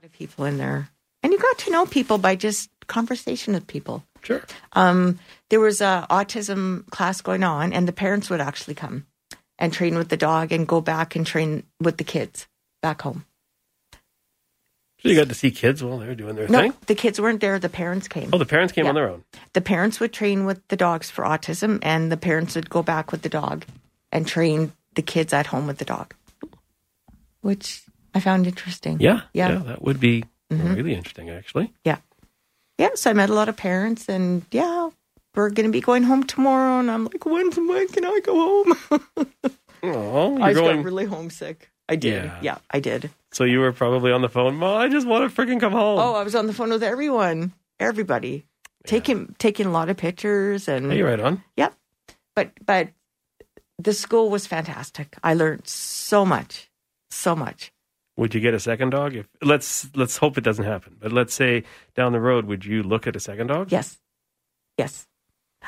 lot of people in there, and you got to know people by just conversation with people. Sure. Um, there was a autism class going on, and the parents would actually come and train with the dog, and go back and train with the kids back home. So you got to see kids while they were doing their No, thing. the kids weren't there. The parents came. Oh, the parents came Yeah. on their own. the parents would train with the dogs for autism, and the parents would go back with the dog and train the kids at home with the dog, which I found interesting. Yeah, Yeah. Mm-hmm. that would be really interesting, actually. Yeah. Yeah. So I met a lot of parents, and yeah, we're going to be going home tomorrow. And I'm like, when, when can I go home? Oh, I going. got really homesick. I did. Yeah. Yeah. I did. so you were probably on the phone. Mom, I just want to freaking come home. Oh, I was on the phone with everyone, everybody, taking taking a lot of pictures and hey, you're right on. Yep. But but the school was fantastic. I learned so much. So much. Would you get a second dog? If let's let's hope it doesn't happen. But let's say down the road, would you look at a second dog? Yes. Yes.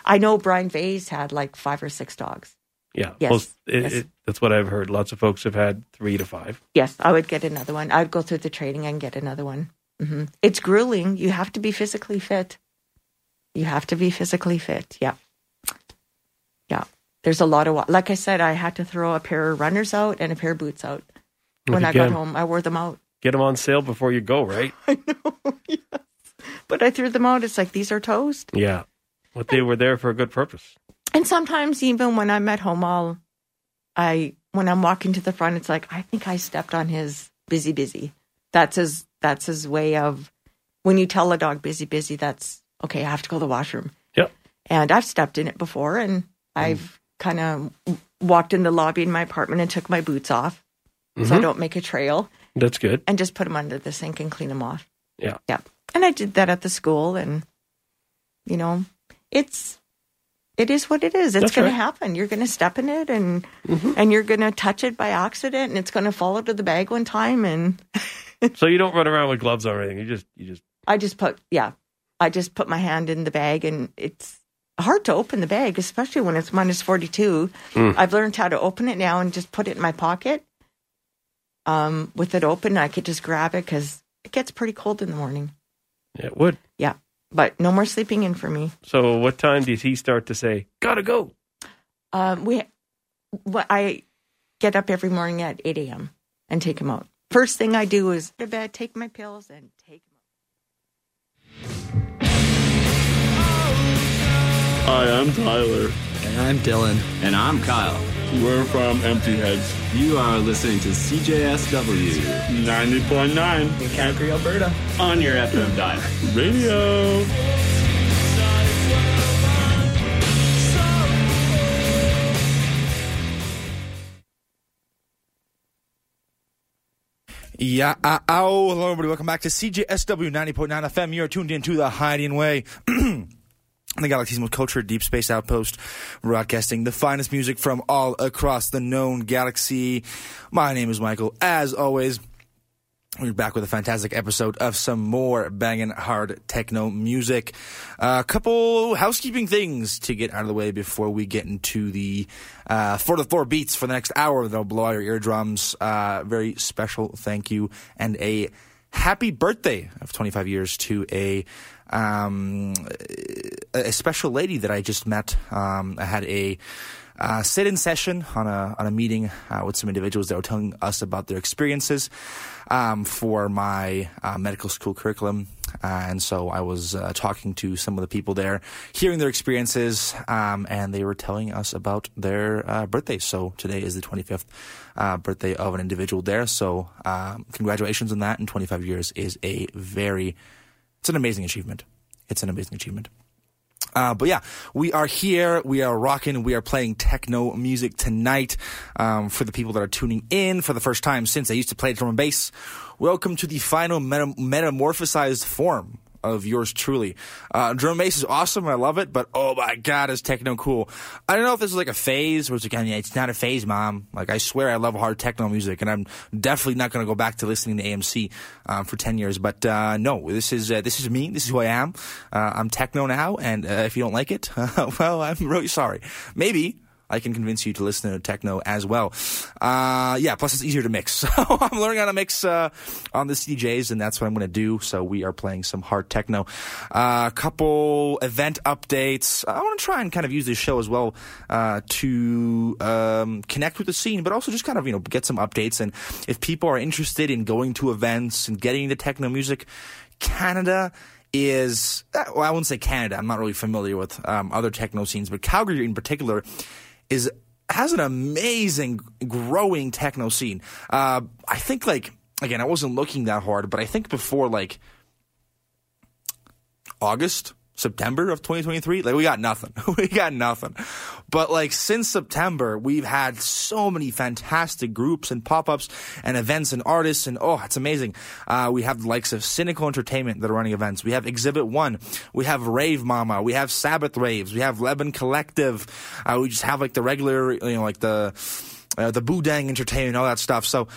I know Brian Vase had like five or six dogs. Yeah. Yes, Most, it, yes. It, that's what I've heard. Lots of folks have had three to five. Yes, I would get another one. I'd go through the training and get another one. hmm It's grueling. You have to be physically fit. You have to be physically fit. Yeah. Yeah. There's a lot of, like I said, I had to throw a pair of runners out and a pair of boots out. When I got Again, home, I wore them out. Get them on sale before you go, right? I know. Yes. But I threw them out. It's like these are toast. Yeah. But they were there for a good purpose. And sometimes even when I'm at home, I'll, I when I'm walking to the front, it's like I think I stepped on his busy busy. That's his. That's his way of when you tell a dog busy busy. That's okay. I have to go to the washroom. Yep. And I've stepped in it before, and mm. I've kind of walked in the lobby in my apartment and took my boots off, so I don't make a trail, That's good. and just put them under the sink and clean them off. Yeah. Yeah. And I did that at the school and you know, it's it is what it is. It's That's going right. Mm-hmm. to happen. You're going to step in it and and you're going to touch it by accident and it's going to fall out of the bag one time and So you don't run around with gloves or anything. You just you just I just put yeah, I just put my hand in the bag and it's hard to open the bag, especially when it's minus 42. Mm. I've learned how to open it now and just put it in my pocket. Um, with it open, I could just grab it because it gets pretty cold in the morning. yeah, it would. Yeah, but no more sleeping in for me. So what time does he start to say, "Gotta go"? Um, we, well, I get up every morning at 8 a.m. and take him out. First thing I do is go to bed, take my pills, and take him out. Hi, I'm Tyler. And I'm Dylan. And I'm Kyle. We're from Empty Heads, You are listening to CJSW 90.9 In Calgary, Alberta. on your FM dial. Radio. Yeah, uh, oh, hello everybody. Welcome back to CJSW 90.9 FM. You're tuned into the Hydian Way. The galaxy's most cultured deep space outpost, broadcasting the finest music from all across the known galaxy. My name is Michael. As always, we're back with a fantastic episode of some more banging hard techno music. A couple housekeeping things to get out of the way before we get into the uh, four to four beats for the next hour. They'll blow out your eardrums. Uh, very special thank you and a happy birthday of 25 years to a um, a special lady that I just met. Um, I had a uh, sit-in session on a on a meeting uh, with some individuals that were telling us about their experiences um, for my uh, medical school curriculum, uh, and so I was uh, talking to some of the people there, hearing their experiences, um, and they were telling us about their uh, birthdays. So today is the 25th uh, birthday of an individual there. So um, congratulations on that! And 25 years is a very it's an amazing achievement. It's an amazing achievement. Uh, but yeah, we are here. We are rocking. We are playing techno music tonight. Um, for the people that are tuning in for the first time since I used to play drum and bass, welcome to the final meta- metamorphosized form of yours truly. Uh, drum bass is awesome. I love it, but oh my god, is techno cool. I don't know if this is like a phase like, I it's not a phase, mom. Like, I swear I love hard techno music, and I'm definitely not going to go back to listening to AMC um, for 10 years. But uh, no, this is uh, this is me. This is who I am. Uh, I'm techno now, and uh, if you don't like it, well, I'm really sorry. Maybe I can convince you to listen to techno as well. Uh, yeah, plus it's easier to mix. So I'm learning how to mix uh, on the CDJs, and that's what I'm going to do. So we are playing some hard techno. A uh, couple event updates. I want to try and kind of use this show as well uh, to um, connect with the scene, but also just kind of you know get some updates. And if people are interested in going to events and getting into techno music, Canada is uh, well, I wouldn't say Canada. I'm not really familiar with um, other techno scenes, but Calgary in particular is has an amazing growing techno scene. Uh, I think like again, I wasn't looking that hard, but I think before like August September of 2023, like we got nothing. we got nothing. But like since September, we've had so many fantastic groups and pop-ups and events and artists and oh, it's amazing. Uh, we have the likes of Cynical Entertainment that are running events. We have Exhibit One. We have Rave Mama. We have Sabbath Raves. We have Lebanon Collective. Uh, we just have like the regular, you know, like the uh, the Boudang Entertainment, all that stuff. So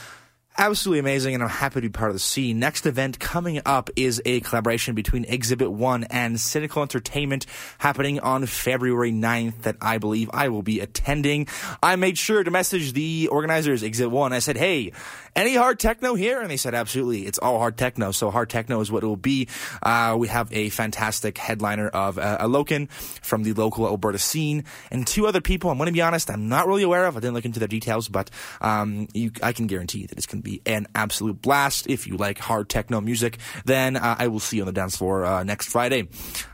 absolutely amazing, and I'm happy to be part of the scene. Next event coming up is a collaboration between Exhibit One and Cynical Entertainment happening on February 9th that I believe I will be attending. I made sure to message the organizers, Exhibit One. I said, hey, any hard techno here? And they said, absolutely. It's all hard techno. So hard techno is what it will be. Uh, we have a fantastic headliner of uh, Alokin from the local Alberta scene and two other people. I'm going to be honest, I'm not really aware of. I didn't look into their details, but um, you, I can guarantee that it's going to be an absolute blast. If you like hard techno music, then uh, I will see you on the dance floor uh, next Friday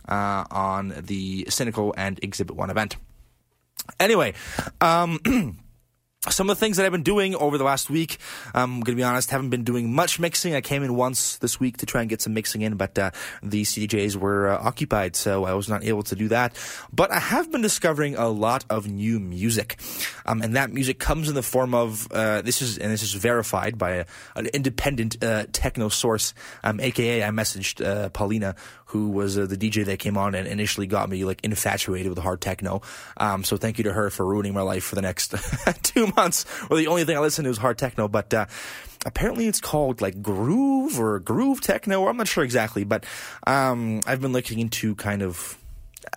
uh, on the Cynical and Exhibit 1 event. Anyway, um, some of the things that I've been doing over the last week, I'm going to be honest, haven't been doing much mixing. I came in once this week to try and get some mixing in, but uh, the CDJs were uh, occupied, so I was not able to do that. But I have been discovering a lot of new music, um, and that music comes in the form of uh, this is and this is verified by a, an independent uh, techno source, um, aka I messaged uh, Paulina who was uh, the DJ that came on and initially got me like infatuated with hard techno. Um, so thank you to her for ruining my life for the next two months. Or the only thing I listened to was hard techno, but. Uh, apparently it's called like groove or groove techno, or I'm not sure exactly, but um, I've been looking into kind of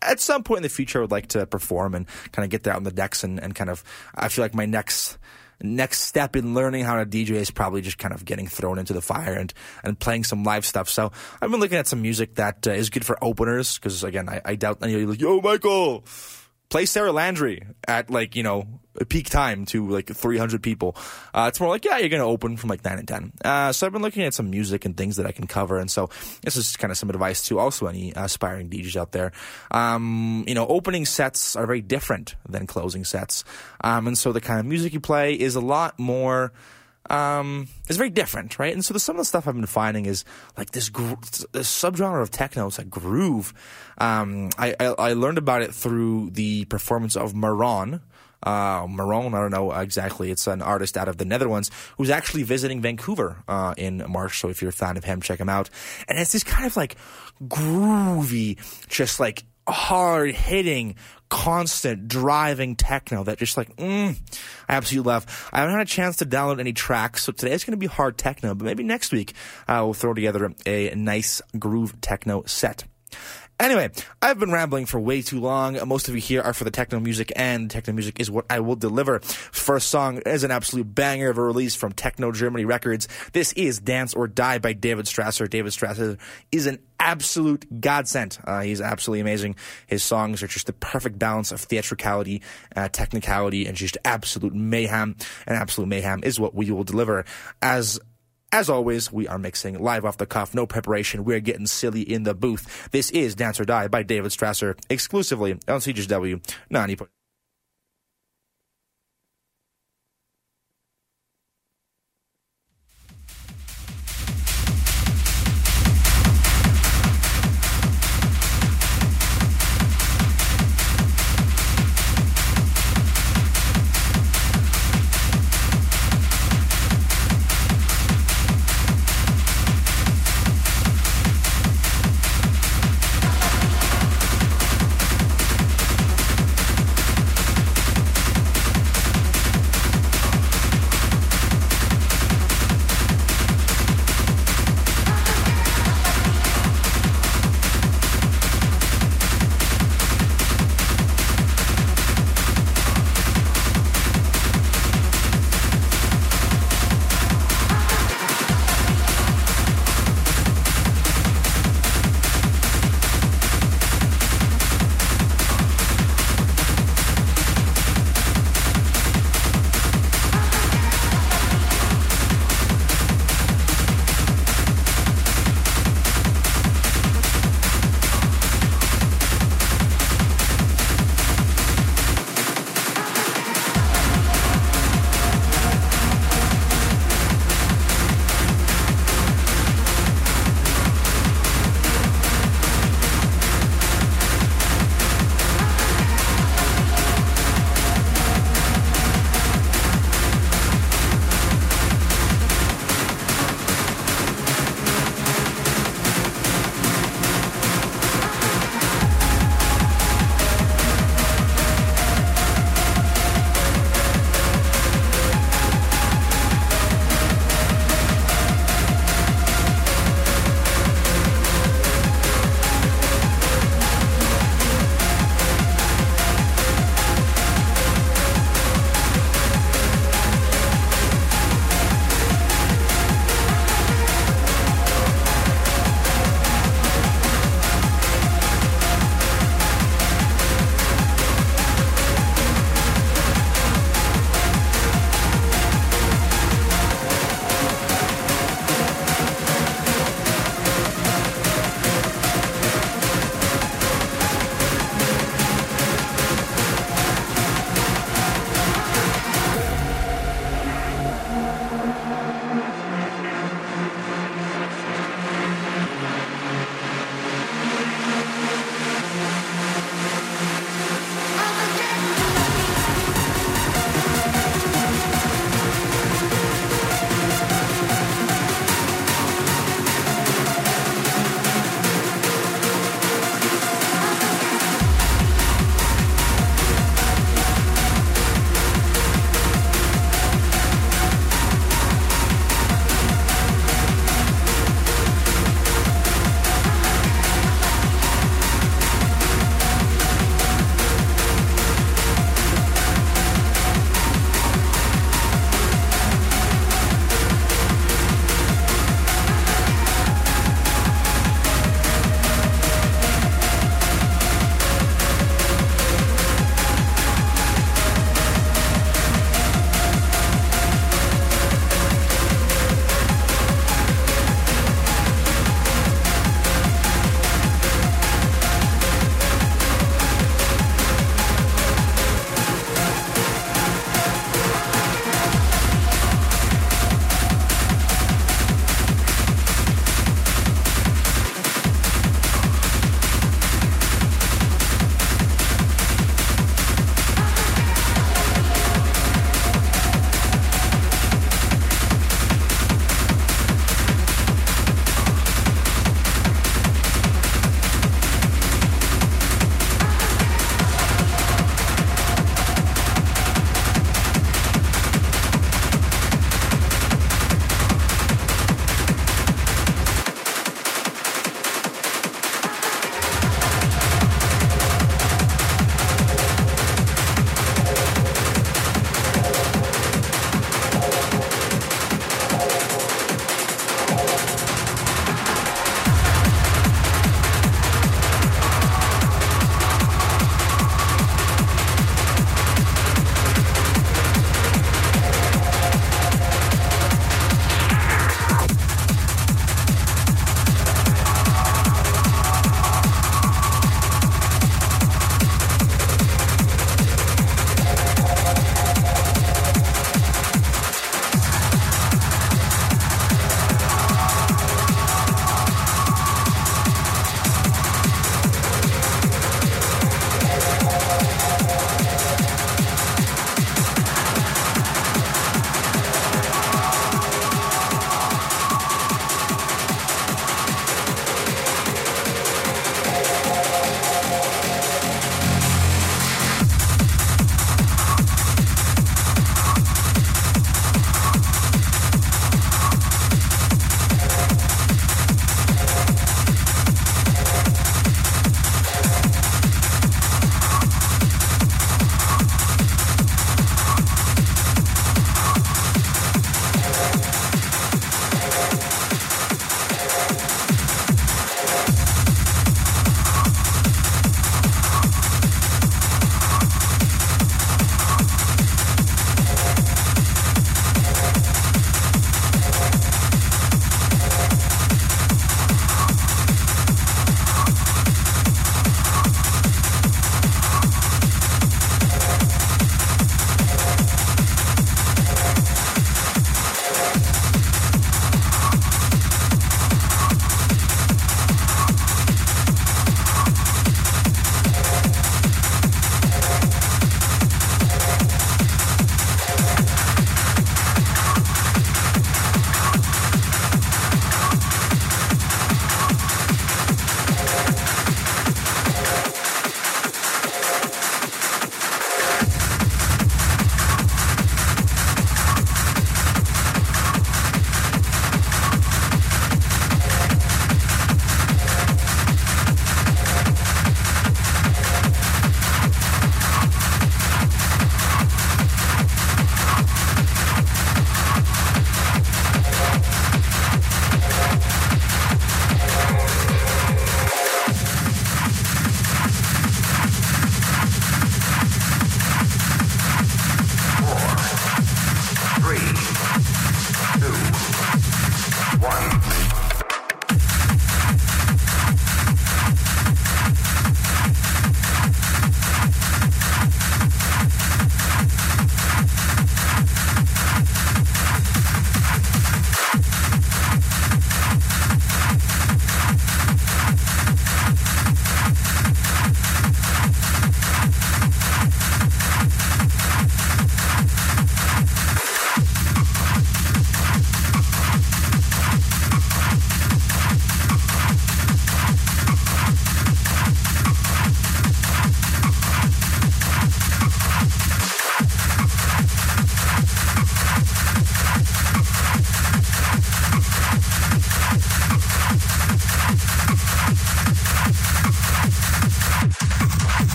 at some point in the future, I would like to perform and kind of get that on the decks and, and kind of, I feel like my next, next step in learning how to DJ is probably just kind of getting thrown into the fire and, and playing some live stuff. So I've been looking at some music that uh, is good for openers because again, I, I doubt any of you like, yo, Michael, play Sara Landry at like, you know, peak time to like 300 people. Uh, it's more like, yeah, you're going to open from like 9 and 10. Uh, so I've been looking at some music and things that I can cover. And so this is kind of some advice to also any aspiring DJs out there. Um, you know, opening sets are very different than closing sets. Um, and so the kind of music you play is a lot more um, is very different, right? And so the, some of the stuff I've been finding is like this, gro- this subgenre of techno, it's like groove. Um, I, I, I learned about it through the performance of Maron, uh, Maron, I don't know exactly. It's an artist out of the Netherlands who's actually visiting Vancouver uh, in March. So if you're a fan of him, check him out. And it's this kind of like groovy, just like hard hitting, constant driving techno that just like, mm, I absolutely love. I haven't had a chance to download any tracks, so today it's going to be hard techno, but maybe next week uh, we'll throw together a nice groove techno set. Anyway, I've been rambling for way too long. Most of you here are for the techno music, and techno music is what I will deliver. First song is an absolute banger of a release from Techno Germany Records. This is Dance or Die by David Strasser. David Strasser is an absolute godsend. Uh, he's absolutely amazing. His songs are just the perfect balance of theatricality, uh, technicality, and just absolute mayhem. And absolute mayhem is what we will deliver as as always, we are mixing live off the cuff, no preparation. We're getting silly in the booth. This is Dance or Die by David Strasser, exclusively on CJSW 90.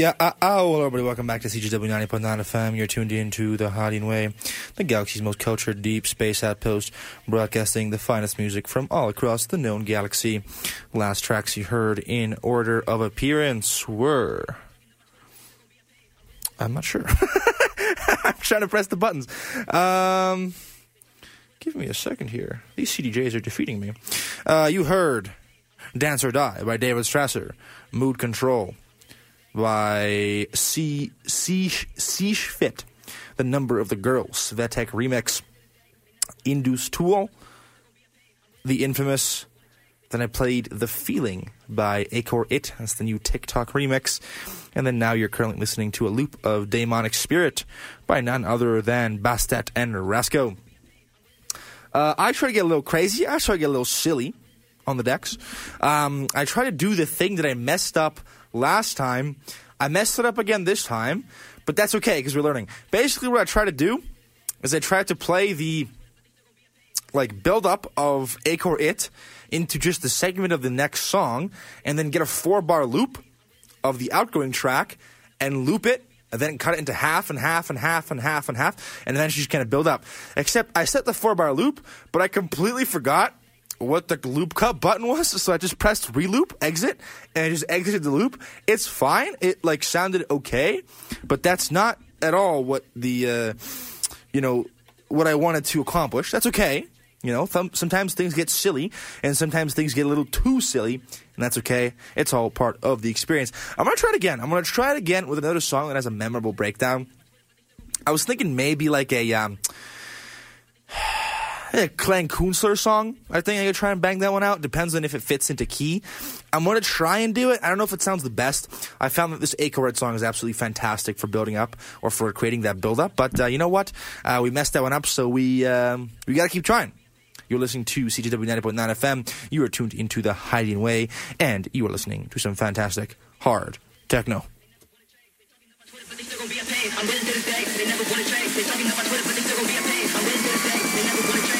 Yeah, uh, oh, hello everybody. Welcome back to CJSW 90.9 FM. You're tuned in to The Hydian Way, the galaxy's most cultured deep space outpost, broadcasting the finest music from all across the known galaxy. Last tracks you heard in order of appearance were. I'm not sure. I'm trying to press the buttons. Um, give me a second here. These CDJs are defeating me. Uh, you heard Dance or Die by David Strasser, Mood Control by C C C Fit, The Number of the Girls, Svetec remix, Indus Tool, the infamous. Then I played The Feeling by Acor It. That's the new TikTok remix. And then now you're currently listening to a loop of Daimonic Spirit by none other than Bastet and Rasco. Uh, I try to get a little crazy. I try to get a little silly on the decks. Um, I try to do the thing that I messed up last time. I messed it up again this time, but that's okay because we're learning. Basically, what I try to do is I try to play the like build up of Acor It into just the segment of the next song, and then get a four bar loop of the outgoing track and loop it. And then cut it into half and half and half and half and half, and then eventually just kind of build up. Except I set the four bar loop, but I completely forgot what the loop cut button was, so I just pressed reloop, exit, and I just exited the loop. It's fine. It like sounded okay, but that's not at all what the uh, you know what I wanted to accomplish. That's okay. You know, th- sometimes things get silly, and sometimes things get a little too silly, and that's okay. It's all part of the experience. I'm gonna try it again. I'm gonna try it again with another song that has a memorable breakdown. I was thinking maybe like a um, a Klangkuenstler song. I think I could try and bang that one out. Depends on if it fits into key. I'm going to try and do it. I don't know if it sounds the best. I found that this Acor It song is absolutely fantastic for building up or for creating that build up. But uh, you know what? Uh, we messed that one up, so we um, we got to keep trying. You're listening to CJSW 90.9 FM. You are tuned into the Hydian Way, and you are listening to some fantastic hard techno. I'm willing to the they never wanna. They talking about Twitter, but they're be a. I'm willing to the they never wanna.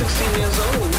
16 anos.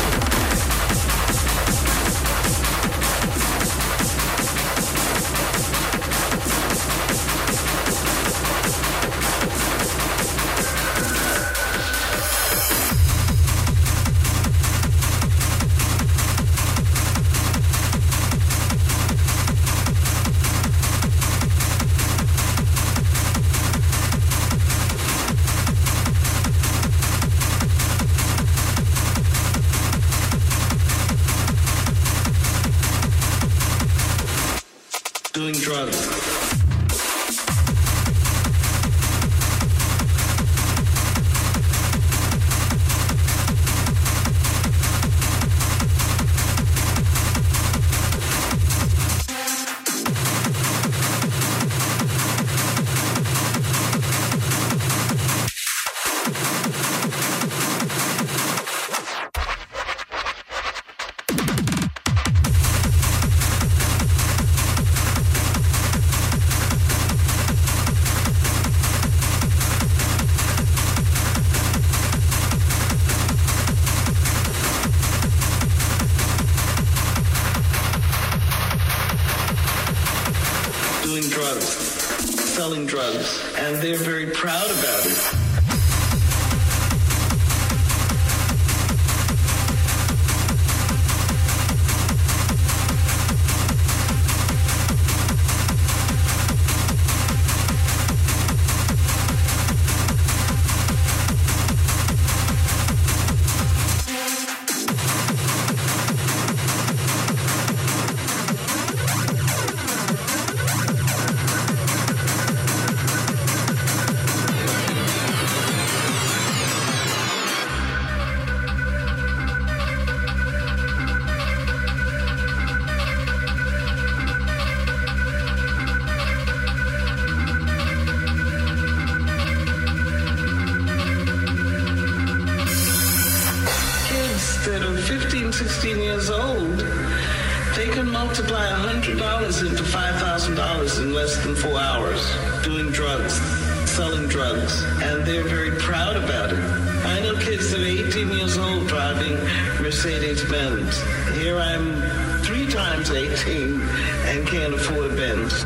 can't afford bins,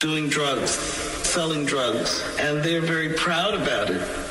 doing drugs, selling drugs, and they're very proud about it.